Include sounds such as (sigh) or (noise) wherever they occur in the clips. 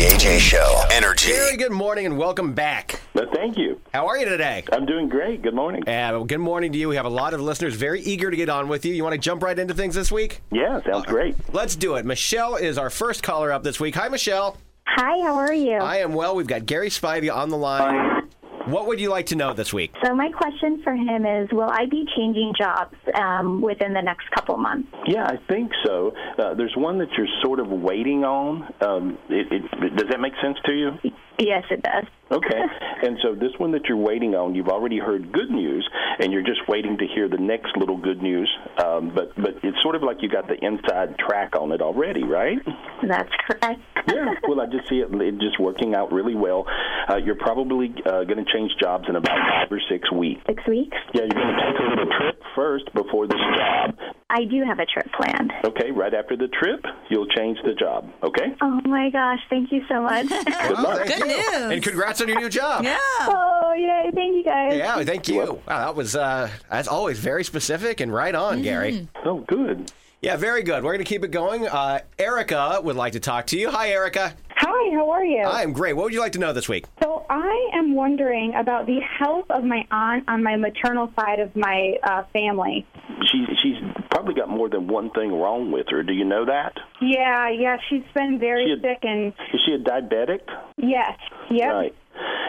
The AJ Show. Energy. Very good morning and welcome back. Well, thank you. How are you today? I'm doing great. Good morning. Uh, well, good morning to you. We have a lot of listeners very eager to get on with you. You want to jump right into things this week? Yeah, sounds great. Let's do it. Michelle is our first caller up this week. Hi, Michelle. Hi, how are you? I am well. We've got Gary Spivey on the line. What would you like to know this week? So my question for him is, will I be changing jobs um, within the next couple months? Yeah, I think so. Uh, there's one that you're sort of waiting on. Um, it, it, does that make sense to you? Yes, it does. Okay. (laughs) and so this one that you're waiting on, you've already heard good news, and you're just waiting to hear the next little good news. Um, but but it's sort of like you got the inside track on it already, right? That's (laughs) correct. yeah. Well, I just see it, it just working out really well. Uh, you're probably uh, going to change jobs in about five or six weeks. Six weeks? Yeah, you're going to take a little trip first before this job. I do have a trip planned. Okay, right after the trip, you'll change the job. Okay? Oh my gosh, thank you so much. (laughs) Good luck. Good news. And congrats on your new job. Yeah. oh, yay, thank you guys. Yeah, thank you. Wow, that was, uh, as always, very specific and right on, Gary. Oh, good. Yeah, very good. We're going to keep it going. Uh, Erica would like to talk to you. Hi, Erica. Hi, how are you? I am great. What would you like to know this week? So I am wondering about the health of my aunt on my maternal side of my uh, family. She she's probably got more than one thing wrong with her. Do you know that? Yeah, yeah, she's been very She had- sick and Is she a diabetic? yes, yep. Right.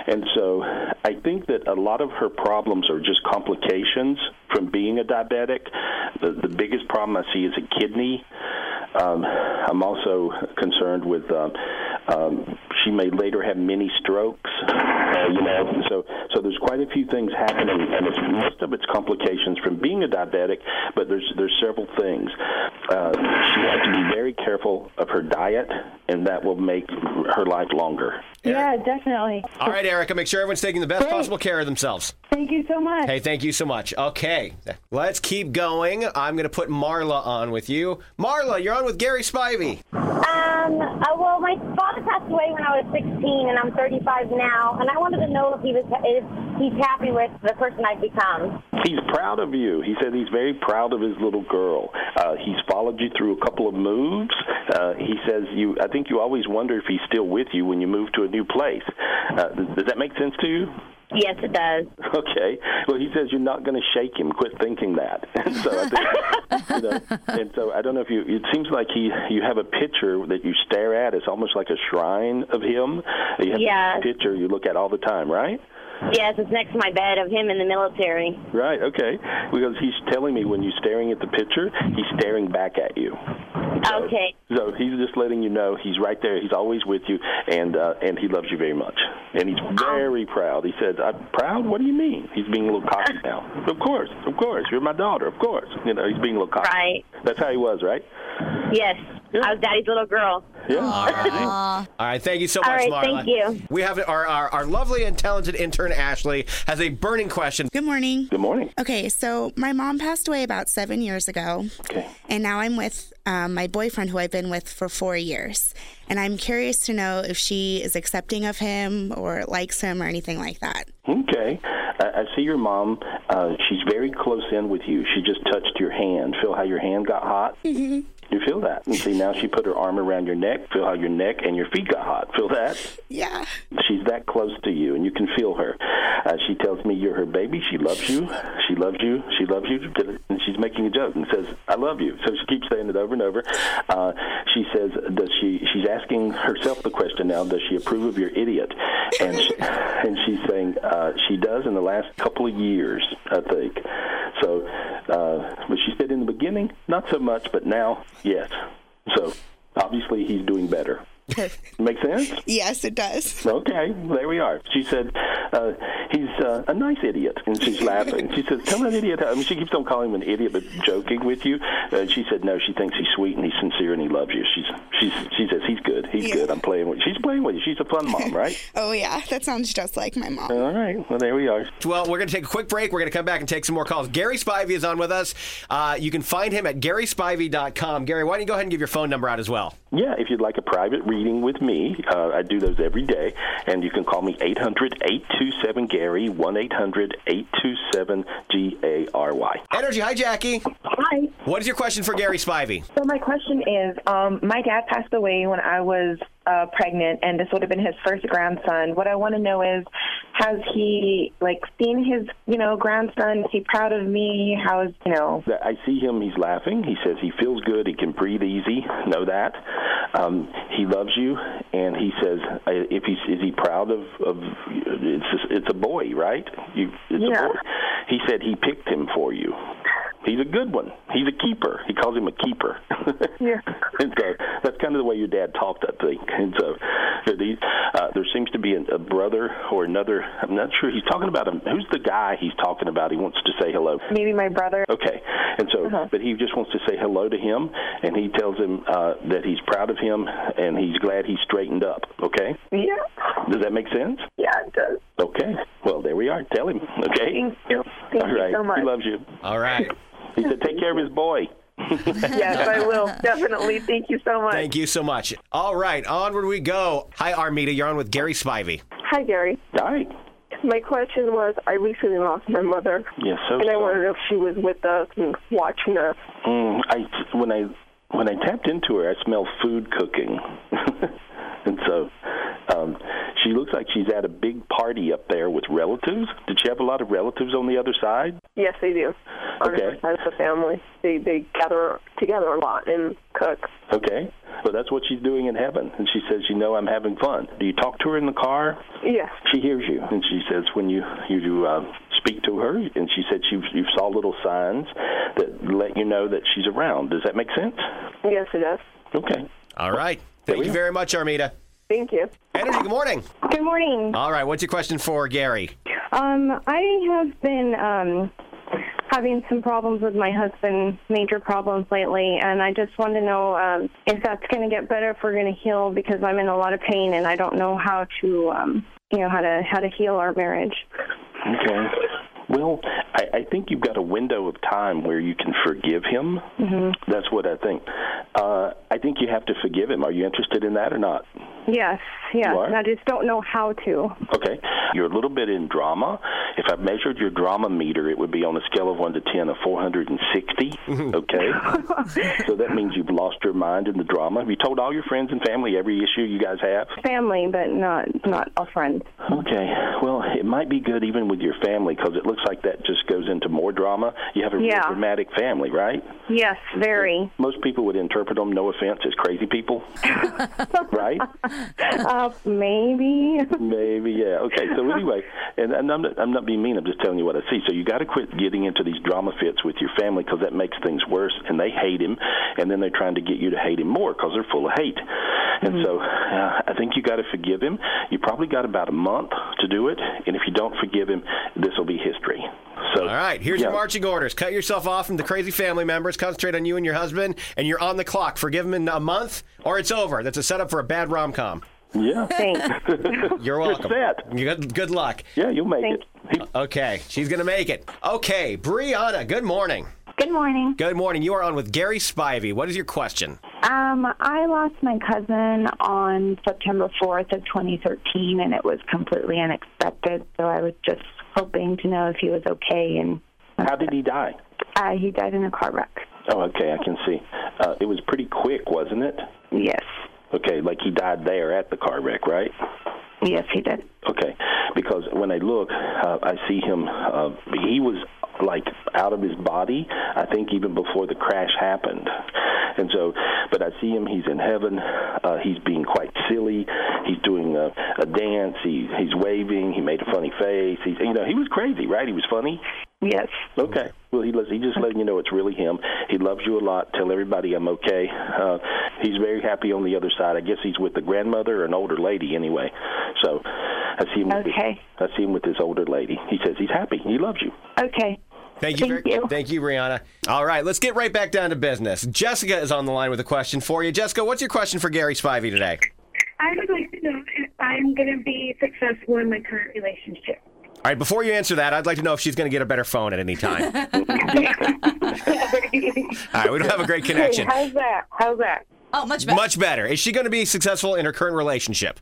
And so I think that a lot of her problems are just complications from being a diabetic. The, the biggest problem I see is a kidney. Um, I'm also concerned with um, um, she may later have many strokes. Uh, you know, so so there's quite a few things happening, and it's, most of it's complications from being a diabetic. But there's there's several things. Uh, she has to be very careful of her diet, and that will make her life longer. Yeah, definitely. All right, Erica, make sure everyone's taking the best Great. possible care of themselves. Thank you so much. Hey, thank you so much. Okay, let's keep going. I'm going to put Marla on with you. Marla, you're on with Gary Spivey. Um, uh, well, my father passed away when I was 16, and I'm 35 now, and I wanted to know if he was if he's happy with the person I've become. He's proud of you. He said he's very proud of his little girl. Uh, he's followed you through a couple of moves. Uh, he says you. I think you always wonder if he's still with you when you move to a new place. Uh, does that make sense to you? Yes, it does. (laughs) Okay. Well, he says you're not going to shake him. Quit thinking that. (laughs) And so I think, you know, (laughs) and so I don't know if you. It seems like he you have a picture that you stare at. It's almost like a shrine of him. You have Yeah. a picture you look at all the time, right? Yes, it's next to my bed of him in the military. Right. Okay. Because he's telling me when you're staring at the picture, he's staring back at you. So- Okay. So he's just letting you know he's right there. He's always with you, and uh, and he loves you very much. And he's very proud. He said, "I'm proud. What do you mean?" He's being a little cocky (laughs) now. Of course, of course. You're my daughter. Of course. You know, he's being a little cocky. Right. That's how he was, right? Yes, Yeah. I was Daddy's little girl. Yeah. All right. (laughs) All right. Thank you so much, All right, Marla. thank you. We have our, our, our lovely and talented intern, Ashley, has a burning question. Good morning. Good morning. Okay, so my mom passed away about seven years ago, Okay. and now I'm with um, my boyfriend, who I've been with for four years. And I'm curious to know if she is accepting of him or likes him or anything like that. Okay. I, I see your mom. Uh, she's very close in with you. She just touched your hand. Feel how your hand got hot? Mm-hmm. You feel that. And see, now she put her arm around your neck. Feel how your neck and your feet got hot. Feel that? Yeah. She's that close to you, and you can feel her. Uh, she tells me you're her baby. She loves you. She loves you. She loves you. And she's making a joke and says, "I love you." So she keeps saying it over and over. Uh, she says, "Does she?" She's asking herself the question now. Does she approve of your idiot? And she, and she's saying uh, she does in the last couple of years, I think. So, uh, but she said in the beginning, not so much, but now, yes. So obviously he's doing better. (laughs) Make sense? Yes, it does. Okay, there we are. She said uh, he's uh, a nice idiot. And she's (laughs) laughing. She says, tell that idiot. I mean, she keeps on calling him an idiot, but joking with you. Uh, she said, no, she thinks he's sweet and he's sincere and he loves you. She's, she's, she says, he's good. He's Yeah. good. I'm playing with you. She's playing with you. She's a fun mom, (laughs) right? Oh, yeah. That sounds just like my mom. All right. Well, there we are. Well, we're going to take a quick break. We're going to come back and take some more calls. Gary Spivey is on with us. Uh, you can find him at GarySpivey.com. Gary, why don't you go ahead and give your phone number out as well? Yeah, if you'd like a private reading with me, uh, I do those every day, and you can call me 800-827-GARY, 1-800-827-G-A-R-Y. Energy. Hi, Jackie. Hi. What is your question for Gary Spivey? So my question is, um, my dad passed away when I was uh, pregnant, and this would have been his first grandson. What I want to know is, has he like seen his, you know, grandson? Is he proud of me? How's, you know? I see him. He's laughing. He says he feels good. He can breathe easy. Know that. Um, he loves you, and he says, if he's is he proud of of it's just, it's a boy, right? You, it's Yeah. a boy. He said he picked him for you. He's a good one. He's a keeper. He calls him a keeper. (laughs) Yeah. (laughs) and so that's kind of the way your dad talked, I think. And so so these, uh, there seems to be a, a brother or another. I'm not sure. He's talking about him. Who's the guy he's talking about? He wants to say hello. Maybe my brother. Okay, and so, Uh-huh. but he just wants to say hello to him, and he tells him uh, that he's proud of him and he's glad he straightened up. Okay, Yeah. does that make sense? Yeah, it does. Okay, well there we are. Tell him. Okay. Thank you. Thank All you so much. He loves you. All right. He said, "Take care of his boy." (laughs) yes, I will. Definitely. Thank you so much. Thank you so much. All right, onward we go. Hi, Armida. You're on with Gary Spivey. Hi, Gary. Hi. My question was I recently lost my mother, Yes, so and I sorry. wondered if she was with us and watching us. Mm, I when I when I tapped into her, I smelled food cooking, (laughs) and so um, she looks like she's at a big party up there with relatives. Did she have a lot of relatives on the other side? Yes, they do. On Okay. her side the family, they they gather together a lot and cook. Okay, well that's what she's doing in heaven, and she says, "You know, I'm having fun." Do you talk to her in the car? Yes. She hears you, and she says, "When you you uh, speak to her," and she said she you saw little signs that let you know that she's around. Does that make sense? Yes, it does. Okay. All right. Thank you very much, Armida. Thank you. Energy, good morning. Good morning. All right, what's your question for Gary? Um, I have been um, having some problems with my husband, major problems lately, and I just want to know um, if that's going to get better, if we're going to heal, because I'm in a lot of pain and I don't know how to, um, you know, how to how to heal our marriage. Okay. Well, I, I think you've got a window of time where you can forgive him. Mm-hmm. That's what I think. Uh, I think you have to forgive him. Are you interested in that or not? Yes, yes. You are? And I just don't know how to. Okay. You're a little bit in drama. If I measured your drama meter, it would be on a scale of 1 to 10 of 460. (laughs) Okay. so that means you've lost your mind in the drama. Have you told all your friends and family every issue you guys have? Family, but not not a friend. Okay. Well, it might be good even with your family because it looks like that just goes into more drama. You have a Yeah. real dramatic family, right? Yes, very. Most people would interpret them, no offense, as crazy people, (laughs) right? (laughs) uh, maybe. Maybe, yeah. Okay, so (laughs) anyway, and, and I'm, not, I'm not being mean. I'm just telling you what I see. So you got to quit getting into these drama fits with your family because that makes things worse, and they hate him, and then they're trying to get you to hate him more because they're full of hate. And so uh, I think you got to forgive him. You probably got about a month to do it, and if you don't forgive him, this will be history. So, All right, here's your marching orders. Cut yourself off from the crazy family members. Concentrate on you and your husband, and you're on the clock. Forgive him in a month, or it's over. That's a setup for a bad rom com. Yeah. Thanks. (laughs) You're welcome. set. Good, good luck. Yeah, you'll make Thank it. Okay, she's gonna make it. Okay, Brianna. Good morning. Good morning. Good morning. You are on with Gary Spivey. What is your question? Um, I lost my cousin on September 4th of 2013, and it was completely unexpected. So I was just hoping to know if he was okay. And How did he die? uh, he died in a car wreck. Oh, okay, I can see. Uh, it was pretty quick, wasn't it? Yes. Okay, like he died there at the car wreck, right? Yes, he did. Okay, because when I look, uh, I see him. Uh, he was like out of his body. I think even before the crash happened, and so. But I see him. He's in heaven. Uh, he's being quite silly. He's doing a, a dance. He, he's waving. He made a funny face. He's you know he was crazy, right? He was funny. Yes. Okay. Well, he he just letting you know it's really him. He loves you a lot. Tell everybody I'm okay. Uh, he's very happy on the other side. I guess he's with the grandmother or an older lady anyway. So I see him. With Okay. I see him with this older lady. He says he's happy. He loves you. Okay. Thank you. Thank very- you. Thank you, Brianna. All right, let's get right back down to business. Jessica is on the line with a question for you. Jessica, what's your question for Gary Spivey today? I would like to know if I'm going to be successful in my current relationship. All right, before you answer that, I'd like to know if she's going to get a better phone at any time. (laughs) All right, we don't have a great connection. Hey, how's that? How's that? Oh, much better. Much better. Is she going to be successful in her current relationship?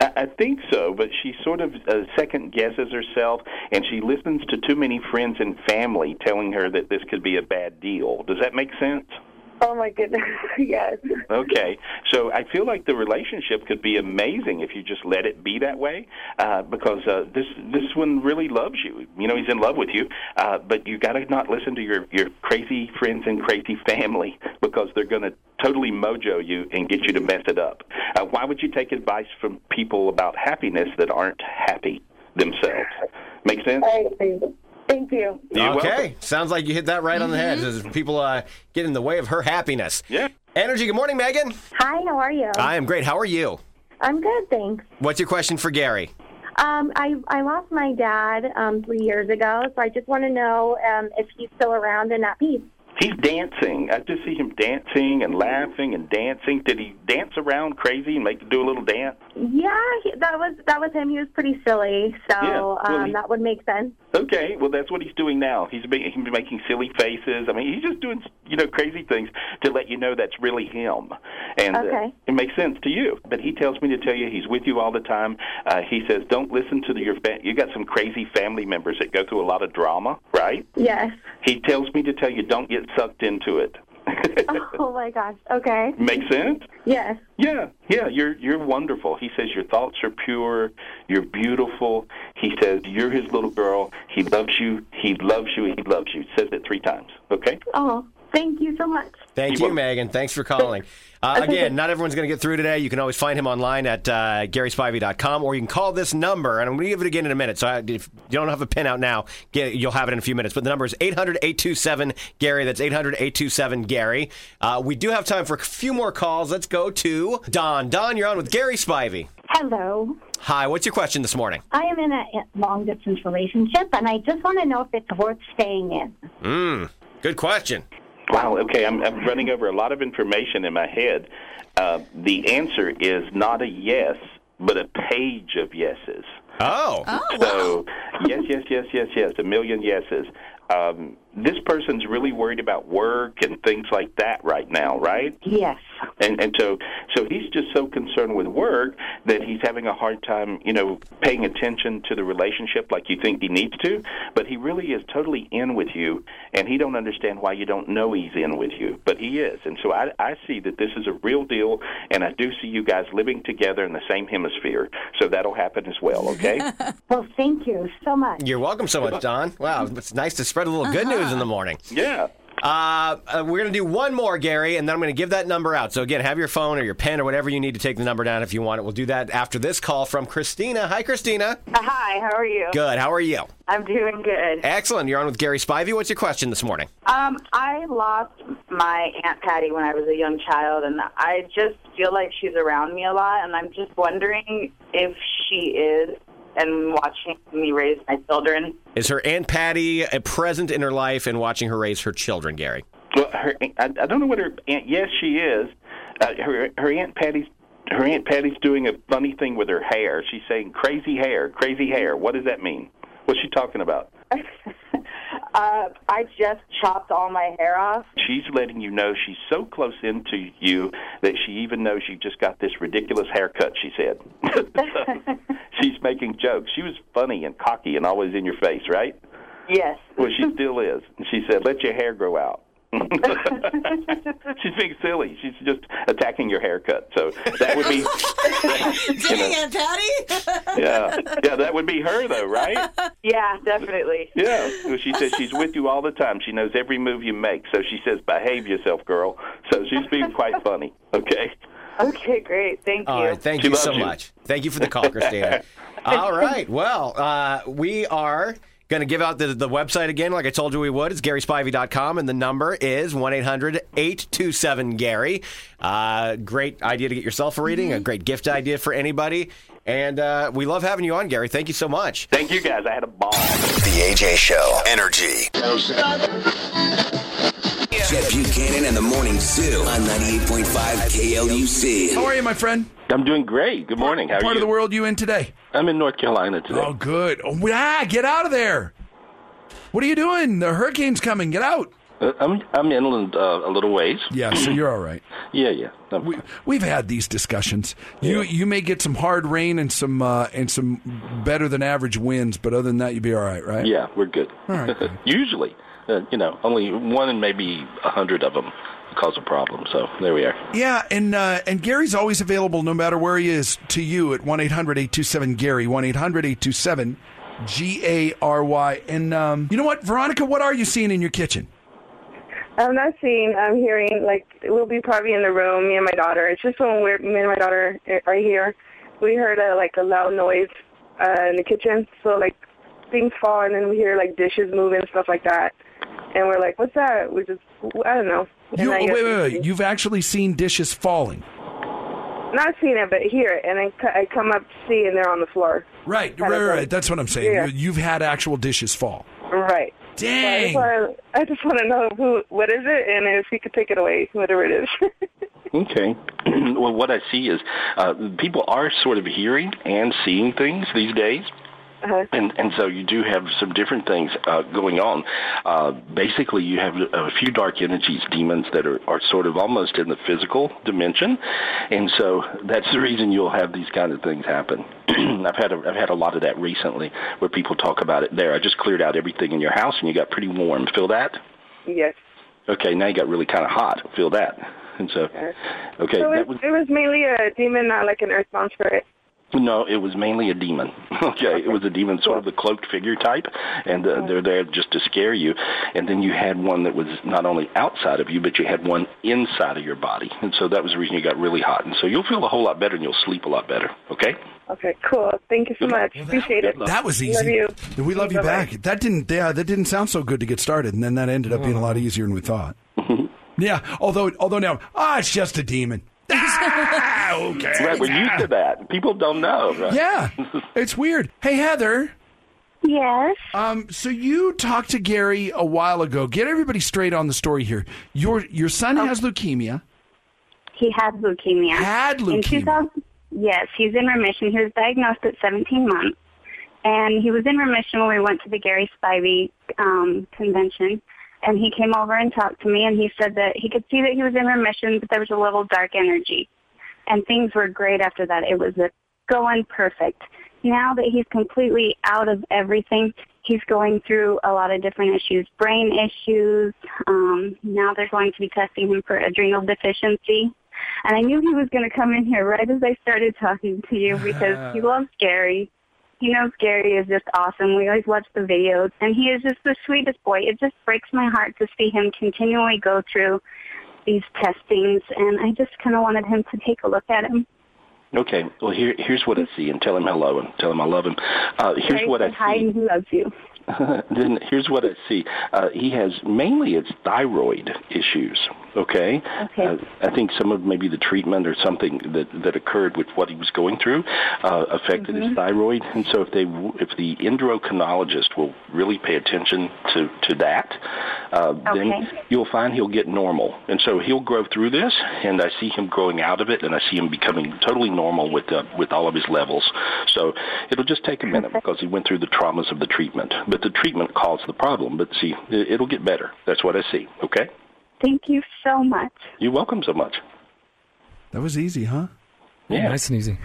I, I think so, but she sort of uh, second guesses herself, and she listens to too many friends and family telling her that this could be a bad deal. Does that make sense? Oh my goodness, (laughs) yes. Okay, so I feel like the relationship could be amazing if you just let it be that way, uh, because uh, this this one really loves you. You know, he's in love with you, uh, but you got to not listen to your your crazy friends and crazy family (laughs) because they're going to totally mojo you and get you to mess it up. Uh, why would you take advice from people about happiness that aren't happy themselves? Make sense? Thank you. You're okay, welcome. sounds like you hit that right on the head. As people uh, get in the way of her happiness. Yeah. Energy. Good morning, Megan. Hi, how are you? I am great. How are you? I'm good, thanks. What's your question for Gary? Um, I I lost my dad um, three years ago, so I just want to know um, if he's still around and at peace. He's dancing. I just see him dancing and laughing and dancing. Did he dance around crazy and make do a little dance? Yeah, he, that was that was him. He was pretty silly, so Yeah, well, um, he- that would make sense. Okay, well that's what he's doing now. He's be, he's making silly faces. I mean, he's just doing you know crazy things to let you know that's really him, and uh, it makes sense to you. But he tells me to tell you he's with you all the time. Uh, he says don't listen to the, your fa- you got some crazy family members that go through a lot of drama, right? Yes. He tells me to tell you don't get sucked into it. Oh my gosh. Okay. Make sense? Yes. Yeah, yeah, you're you're wonderful. He says your thoughts are pure, you're beautiful. He says you're his little girl. He loves you. He loves you. He loves you. Says it three times. Okay. Oh, thank you so much. Thank you, Megan. Thanks for calling. (laughs) Uh, again, not everyone's going to get through today. You can always find him online at uh, GarySpivey.com, or you can call this number, and I'm going to give it again in a minute. So I, if you don't have a pin out now, get, you'll have it in a few minutes. But the number is 800-827-GARY. That's 800-827-GARY. Uh, we do have time for a few more calls. Let's go to Don. Don, you're on with Gary Spivey. Hello. Hi, what's your question this morning? I am in a long distance relationship, and I just want to know if it's worth staying in. Mm, good question. Wow. Okay, I'm, I'm running over a lot of information in my head. Uh, the answer is not a yes, but a page of yeses. Oh. oh So yes, yes, yes, yes, yes, a million yeses. Um, this person's really worried about work and things like that right now, right? Yes. And and so so he's just so concerned with work that he's having a hard time, you know, paying attention to the relationship like you think he needs to. But he really is totally in with you, and he don't understand why you don't know he's in with you, but he is. And so I I see that this is a real deal, and I do see you guys living together in the same hemisphere. So that'll happen as well. Okay. (laughs) Well, thank you so much. You're welcome so much, Don. Wow, it's nice to spread a little uh-huh. good news in the morning. Yeah. Uh, uh, we're going to do one more, Gary, and then I'm going to give that number out. So, again, have your phone or your pen or whatever you need to take the number down if you want it. We'll do that after this call from Christina. Hi, Christina. Hi, how are you? Good. How are you? I'm doing good. Excellent. You're on with Gary Spivey. What's your question this morning? Um, I lost my Aunt Patty when I was a young child, and I just feel like she's around me a lot, and I'm just wondering if she is and watching me raise my children. Is her Aunt Patty uh, present in her life and watching her raise her children, Gary? Well, her, I, I don't know what her aunt. Yes, she is. Uh, her her aunt Patty's her aunt Patty's doing a funny thing with her hair. She's saying crazy hair, crazy hair. What does that mean? What's she talking about? (laughs) Uh, I just chopped all my hair off. She's letting you know she's so close into you that she even knows you just got this ridiculous haircut. She said. (laughs) So, she's making jokes. She was funny and cocky and always in your face, right? Yes. Well, she still is. She said, "Let your hair grow out." (laughs) She's being silly. She's just attacking your haircut. So that would be, (laughs) you Dang, know, Aunt Patty. yeah, yeah, that would be her though, right? Yeah, definitely. Yeah. Well, she says she's with you all the time. She knows every move you make. So she says, "Behave yourself, girl." So she's being quite funny. Okay. Okay, great. Thank you. All right. Thank She you so you. much. Thank you for the call, Christina. (laughs) All right. Well, uh, we are going to give out the, the website again, like I told you we would. It's GarySpivey.com, and the number is 1 800 827 Gary. Uh, Great idea to get yourself a reading, a great gift idea for anybody. And uh, we love having you on, Gary. Thank you so much. Thank you guys. I had a ball. The AJ Show. Energy. Jeff Buchanan and the Morning Zoo on 98.5 KLUC. How are you, my friend? I'm doing great. Good morning. How are you? Part you? of the world you in today? I'm in North Carolina today. Oh, good. Oh, ah, get out of there. What are you doing? The hurricane's coming. Get out. Uh, I'm I'm inland uh, a little ways. Yeah, so you're all right. (clears throat) Yeah, yeah. I'm We, we've had these discussions. You you may get some hard rain and some uh, and some better than average winds, but other than that, you'll be all right, right? Yeah, we're good. All right. (laughs) good. Usually, uh, you know, only one and maybe a hundred of them cause a problem. So there we are. Yeah, and uh, and Gary's always available no matter where he is to you at 1 800 827 Gary, 1 800 827 G A R Y. And um, you know what, Veronica, what are you seeing in your kitchen? I'm not seeing. I'm hearing. Like we'll be probably in the room. Me and my daughter. It's just when we're me and my daughter are here. We heard a like a loud noise uh, in the kitchen. So like things fall, and then we hear like dishes moving, stuff like that. And we're like, "What's that?" We just, I don't know. And You, I wait, wait, wait! You've actually seen dishes falling. Not seen it, but hear it, and I come up to see, and they're on the floor. Right, Kind right, right. That's what I'm saying. Yeah. You, you've had actual dishes fall. Right. Dang. So I just wanna- I just want to know who, what is it, and if he could take it away, whatever it is. (laughs) Okay. (clears throat) well, what I see is uh, people are sort of hearing and seeing things these days. Uh-huh. And and so you do have some different things uh, going on. Uh, basically, you have a few dark energies, demons that are, are sort of almost in the physical dimension, and so that's the reason you'll have these kind of things happen. (clears throat) I've had a, I've had a lot of that recently, where people talk about it. There, I just cleared out everything in your house, and you got pretty warm. Feel that? Yes. Okay, now you got really kind of hot. Feel that? And so, okay, so that it, was it was mainly a demon, not like an earthbound spirit. No, it was mainly a demon. (laughs) okay, it was a demon, sort of the cloaked figure type, and uh, they're there just to scare you. And then you had one that was not only outside of you, but you had one inside of your body, and so that was the reason you got really hot. And so you'll feel a whole lot better, and you'll sleep a lot better. Okay. Okay, cool. Thank you so much. Appreciate it. That was easy. We love you. We love you Bye-bye. back. That didn't. Yeah, that didn't sound so good to get started, and then that ended up being a lot easier than we thought. yeah. Although, although now, ah, it's just a demon. (laughs) Ah, okay. Right, we're used to that. People don't know. Right? Yeah, (laughs) it's weird. Hey, Heather. Yes. Um. So you talked to Gary a while ago. Get everybody straight on the story here. Your your son has leukemia. He had leukemia. Had In leukemia. 2000, yes, he's in remission. He was diagnosed at 17 months, and he was in remission when we went to the Gary Spivey um, convention. And he came over and talked to me, and he said that he could see that he was in remission, but there was a little dark energy. And things were great after that. It was a, going perfect. Now that he's completely out of everything, he's going through a lot of different issues, brain issues. Um, now they're going to be testing him for adrenal deficiency. And I knew he was going to come in here right as I started talking to you because he (laughs) loves Gary. He knows Gary is just awesome. We always watch the videos, and he is just the sweetest boy. It just breaks my heart to see him continually go through these testings, and I just kind of wanted him to take a look at him. Okay. Well, here here's what I see, and tell him hello, and tell him I love him. Uh, here's Gary what I said hi, and he loves you. (laughs) then here's what I see. Uh, he has mainly it's thyroid issues. Okay. Okay. Uh, I think some of maybe the treatment or something that that occurred with what he was going through uh, affected Mm-hmm. his thyroid, and so if they if the endocrinologist will really pay attention to to that, uh, then you'll find he'll get normal, and so he'll grow through this. And I see him growing out of it, and I see him becoming totally normal with uh, with all of his levels. So it'll just take a minute because he went through the traumas of the treatment, but the treatment caused the problem. But see, it- it'll get better. That's what I see. Okay. Thank you so much. You're welcome so much. That was easy, huh? Yeah. nice and easy.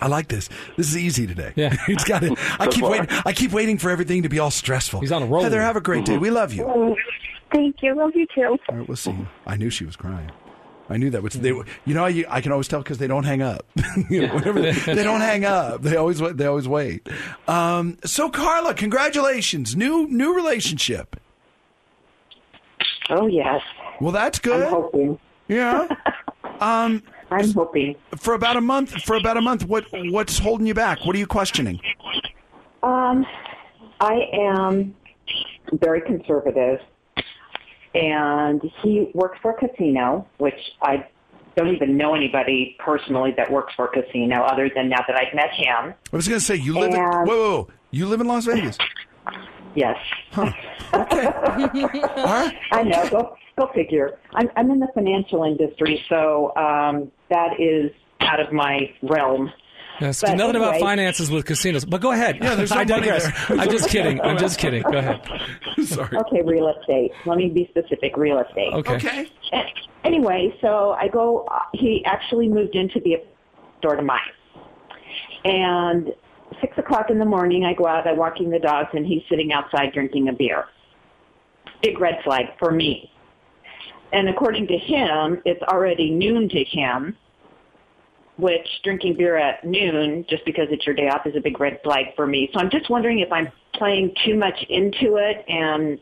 I like this. This is easy today. Yeah. (laughs) it's got it. (laughs) I So keep far. waiting. I keep waiting for everything to be all stressful. He's on a roll. Heather, have a great day. We love you. Oh, Thank you. Love you too. All right, we'll see. I knew she was crying. I knew that was they. You know, you, I can always tell because they don't hang up. (laughs) You know, whenever they, they don't hang up. They always they always wait. Um, so Carla, congratulations, new new relationship. Oh yes, Well, that's good. I'm hoping. Yeah. (laughs) Um, I'm hoping. for about a month. For about a month. What what's holding you back? What are you questioning? Um, I am very conservative, and he works for a casino, which I don't even know anybody personally that works for a casino other than now that I've met him. I was going to say you live. In, whoa, whoa, whoa, you live in Las Vegas. (laughs) Yes. (laughs) I know. Go, go figure. I'm, I'm in the financial industry, so um, that is out of my realm. Yes, But nothing about finances with casinos. But go ahead. Yeah, there's no (laughs) I digress. there. I'm just kidding. I'm just kidding. Go ahead. (laughs) Sorry. Okay, real estate. Let me be specific. Real estate. Okay. Okay. Anyway, so I go. Uh, he actually moved into the door to mine, and six o'clock in the morning, I go out. I'm walking the dogs, and he's sitting outside drinking a beer. Big red flag for me. And according to him, it's already noon to him, which drinking beer at noon just because it's your day off is a big red flag for me. So I'm just wondering if I'm playing too much into it and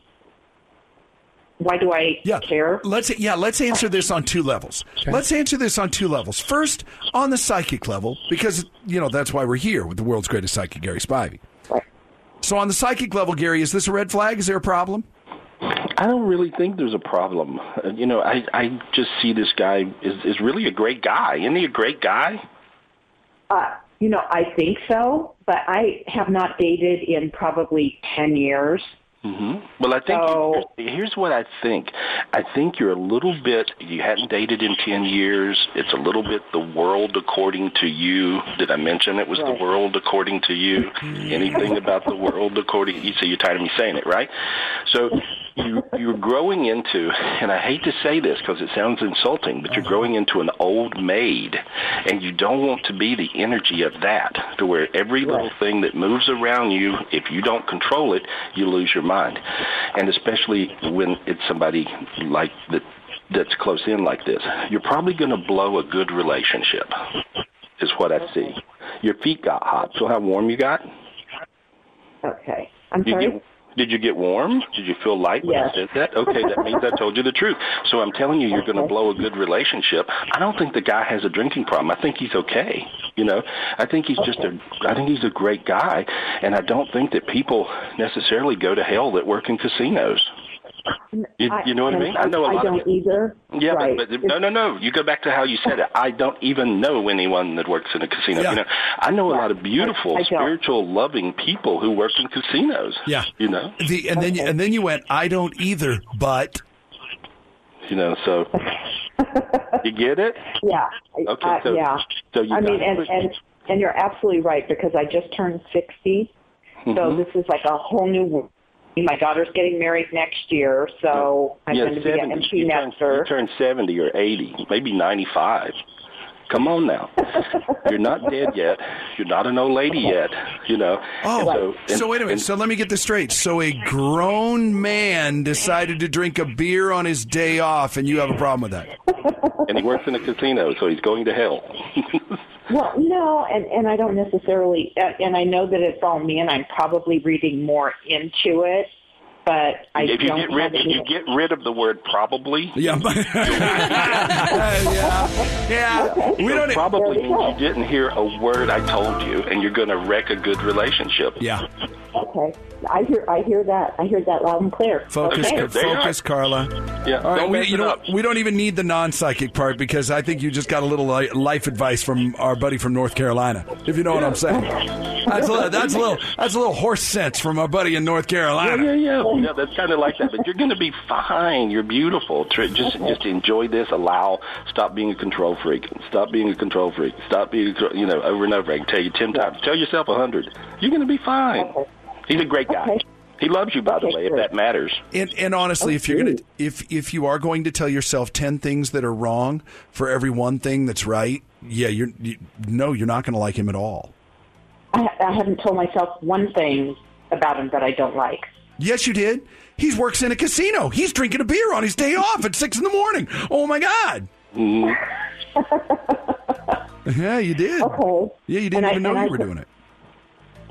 why do I yeah. care? Let's yeah, let's answer this on two levels. Let's answer this on two levels. First, on the psychic level, because you know that's why we're here with the world's greatest psychic, Gary Spivey. So on the psychic level, Gary, is this a red flag? Is there a problem? I don't really think there's a problem. Uh, You know, I I just see this guy is is really a great guy. Isn't he a great guy? Uh, you know, I think so, but I have not dated in probably 10 years. Hmm Well, I think So- here's, what I think. I think you're a little bit. You hadn't dated in ten years. It's a little bit the world according to you. Did I mention it was the world according to you? Anything about the world according? You say you're tired of me saying it, right? So you you're growing into, and I hate to say this because it sounds insulting, but you're growing into an old maid, and you don't want to be the energy of that, to where every little thing that moves around you, if you don't control it, you lose your mind, and especially when it's somebody like that that's close in like this, you're probably going to blow a good relationship. Is what I see. Your feet got hot. So how warm you got? Okay. I'm Did sorry? you, did you get warm? Did you feel light when Yes. I said that? Okay, that means I told you the truth. So I'm telling you, you're going to blow a good relationship. I don't think the guy has a drinking problem. I think he's okay. You know, I think he's just a. I think he's a great guy, and I don't think that people necessarily go to hell that work in casinos. You, you know what I mean? I know a lot I don't of people. either. Yeah, right. but, but no, no, no. You go back to how you said it. I don't even know anyone that works in a casino. Yeah. You know, I know a lot of beautiful, I don't. spiritual, loving people who work in casinos. Yeah. You know. The and then you, and then you went. I don't either, but You know, so you get it? (laughs) Yeah. Okay, uh, so- yeah. so you I mean, and, and and you're absolutely right because I just turned 60, so Mhm. this is like a whole new. world. My daughter's getting married next year, so I'm yeah, going to be an 70. empty You turn, nester. you turn 70 or 80, maybe 95. Come on now. You're not dead yet. You're not an old lady yet, you know. Oh, And so, wait a minute. So let me get this straight. So a grown man decided to drink a beer on his day off, and you have a problem with that? and he works in a casino, so he's going to hell. (laughs) Well, no, and and I don't necessarily, uh, and I know that it's all me, and I'm probably reading more into it, but I if you don't get rid, have if you get rid of the word probably, yeah, (laughs) yeah, yeah. we don't probably means you didn't hear a word I told you, and you're going to wreck a good relationship. Yeah. Okay, I hear I hear that I hear that loud and clear. Focus, Okay. focus, Carla. Yeah, All right, don't we, you know, up. we don't even need the non-psychic part because I think you just got a little uh, life advice from our buddy from North Carolina. If you know what I'm saying, that's a little, that's a little that's a little horse sense from our buddy in North Carolina. Yeah, yeah, yeah. Yeah, that's kind of like that. But you're going to be fine. You're beautiful. Tr- Just, just enjoy this. Allow. Stop being a control freak. Stop being a control freak. Stop being, a, you know, over and over. I can tell you ten times. Tell yourself a hundred. You're going to be fine. He's a great guy. He loves you, by the way, if that matters. And, and honestly, if you're gonna if if you are going to tell yourself ten things that are wrong for every one thing that's right, yeah, you're you, no, you're not going to like him at all. I, I haven't told myself one thing about him that I don't like. Yes, you did. He works in a casino. He's drinking a beer on his day off at six in the morning. Oh my God! Mm-hmm. yeah, you did. Okay. Yeah, you didn't And I- even know you I were doing it.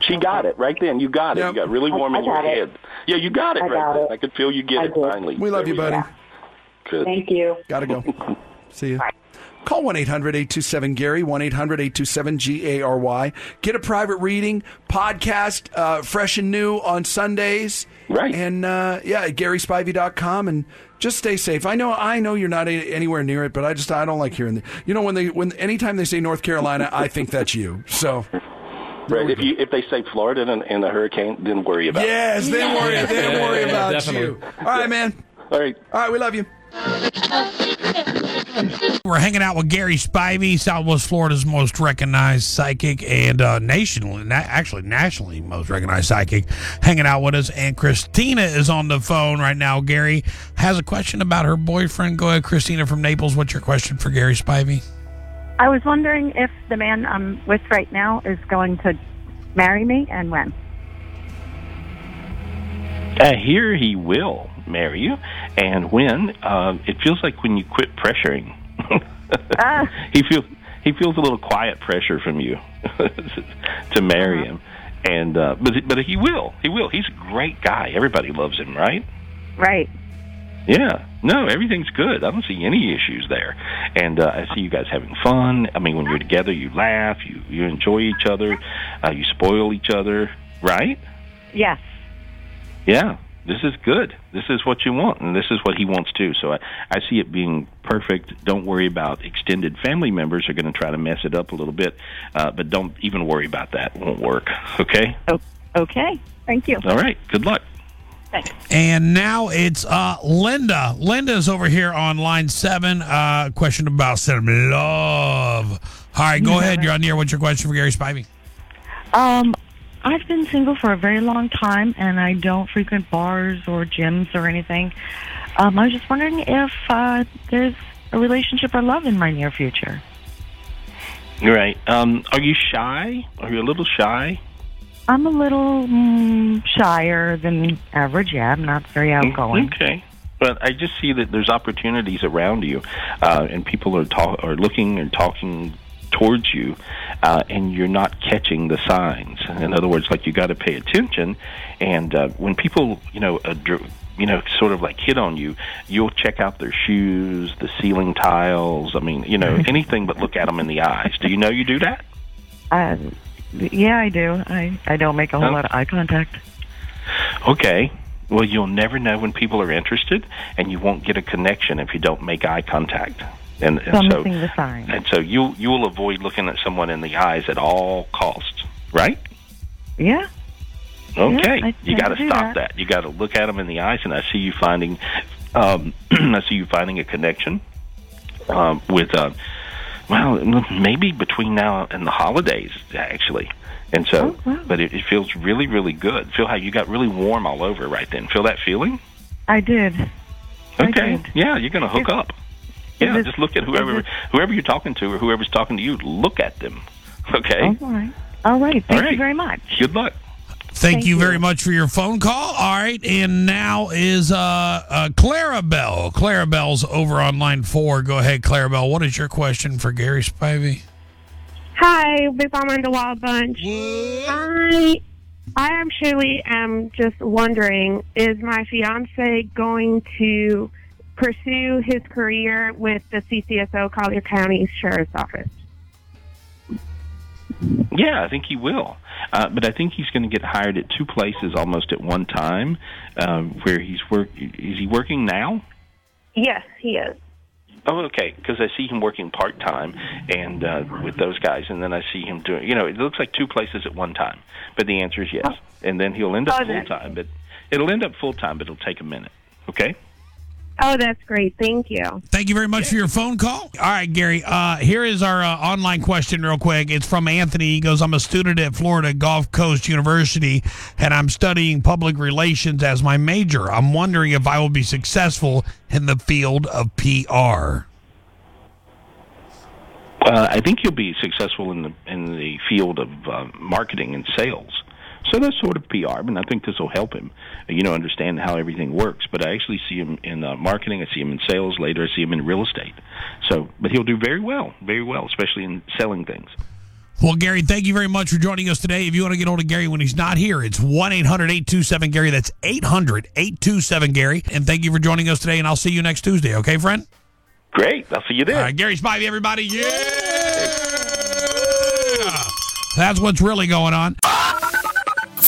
She got it right then. You got it. You got really warm I- in I your got it. head. Yeah, you got it I right got then. it. I could feel you get I it did. finally. We love There you, we buddy. go. Good. Thank you. Gotta go. (laughs) See you. Call 1 800 827 Gary, 1 800 827 G A R Y. Get a private reading, podcast, uh, fresh and new on Sundays. Right. And uh, yeah, at GarySpivey.com and just stay safe. I know, I know you're not a- anywhere near it, but I just I don't like hearing. The, you know, when they when anytime they say North Carolina, I think that's you. So Right. If you if they say Florida and, and the hurricane, then worry about yes, it. they worry, they worry about definitely. you. All right, man. All right. All right, we love you. We're hanging out with Gary Spivey, Southwest Florida's most recognized psychic and uh, nationally, na- actually nationally most recognized psychic, hanging out with us. And Christina is on the phone right now. Gary has a question about her boyfriend. Go ahead, Christina from Naples. What's your question for Gary Spivey? I was wondering if the man I'm with right now is going to marry me and when. I hear he will marry you, and when uh, it feels like when you quit pressuring, (laughs) Ah. he feels he feels a little quiet pressure from you (laughs) to marry him, and uh, but but he will he will he's a great guy. Everybody loves him, right? Right. Yeah, no, everything's good. I don't see any issues there, and uh, I see you guys having fun. I mean, when you're together, you laugh, you you enjoy each other, uh, you spoil each other, right? Yes. Yeah, this is good. This is what you want, and this is what he wants too. So I, I see it being perfect. Don't worry about extended family members are going to try to mess it up a little bit, uh, but don't even worry about that. It won't work. Okay. Okay. Thank you. All right. Good luck. And now it's uh, Linda. Linda's over here on line seven. Uh, question about some love. All right, go ahead. You're on the air. What's your question for Gary Spivey? Um, I've been single for a very long time, and I don't frequent bars or gyms or anything. Um, I was just wondering if uh, there's a relationship or love in my near future. Right. Um, are you shy? Are you a little shy? I'm a little mm, shyer than average. Yeah, I'm not very outgoing. Okay. But I just see that there's opportunities around you, uh, and people are talk- are looking and talking towards you, uh, and you're not catching the signs. In other words, like you got to pay attention, and uh, when people, you know, adr- you know, sort of like hit on you, you'll check out their shoes, the ceiling tiles. I mean, you know, (laughs) anything but look at them in the eyes. Do you know you do that? Uh, yeah, I do. I I don't make a whole Huh? lot of eye contact. Okay. Well, you'll never know when people are interested, and you won't get a connection if you don't make eye contact. And, and so, the sign. and so you you will avoid looking at someone in the eyes at all costs, right? Yeah. Okay, I you got to to stop that. that. You got to look at them in the eyes, and I see you finding, um, (clears throat) I see you finding a connection um, with, uh, well, maybe between now and the holidays, actually. And so, Oh, but it, it feels really, really good. Feel how you got really warm all over right then. Feel that feeling? I did. I Okay. did. Yeah, you're going to hook up. Yeah, just look at whoever whoever you're talking to or whoever's talking to you. Look at them. (laughs) Okay. All right. All right. Thank All right. you very much. Good luck. Thank, Thank you, you. very much for your phone call. All right, and now is uh, uh, Clarabelle. Clarabelle's over on line four. Go ahead, Clarabelle. What is your question for Gary Spivey? Hi, Big Mama and the Wild Bunch. I I actually am just wondering, is my fiance going to pursue his career with the CCSO Collier County Sheriff's Office? Yeah, I think he will. Uh, but I think he's going to get hired at two places almost at one time. Uh, where he's work is he working now? Yes, he is. Oh, okay. Because I see him working part time and uh, with those guys, and then I see him doing. You know, it looks like two places at one time. But the answer is yes. And then he'll end up Oh, full time. But it'll end up full time, but it'll take a minute. Okay. Oh, that's great. Thank you. Thank you very much for your phone call. All right, Gary. Uh, here is our uh, online question, real quick. It's from Anthony. He goes, I'm a student at Florida Gulf Coast University, and I'm studying public relations as my major. I'm wondering if I will be successful in the field of PR. Uh, I think you'll be successful in the in the field of uh, marketing and sales. So that's sort of PR, and I think this will help him, you know, understand how everything works. But I actually see him in uh, marketing. I see him in sales. Later, I see him in real estate. So, but he'll do very well, very well, especially in selling things. Well, Gary, thank you very much for joining us today. If you want to get hold of Gary when he's not here, it's 1 800 827 Gary. That's 800 827 Gary. And thank you for joining us today, and I'll see you next Tuesday, okay, friend? Great. I'll see you there. All right, Gary Spivey, everybody. Yeah. That's what's really going on.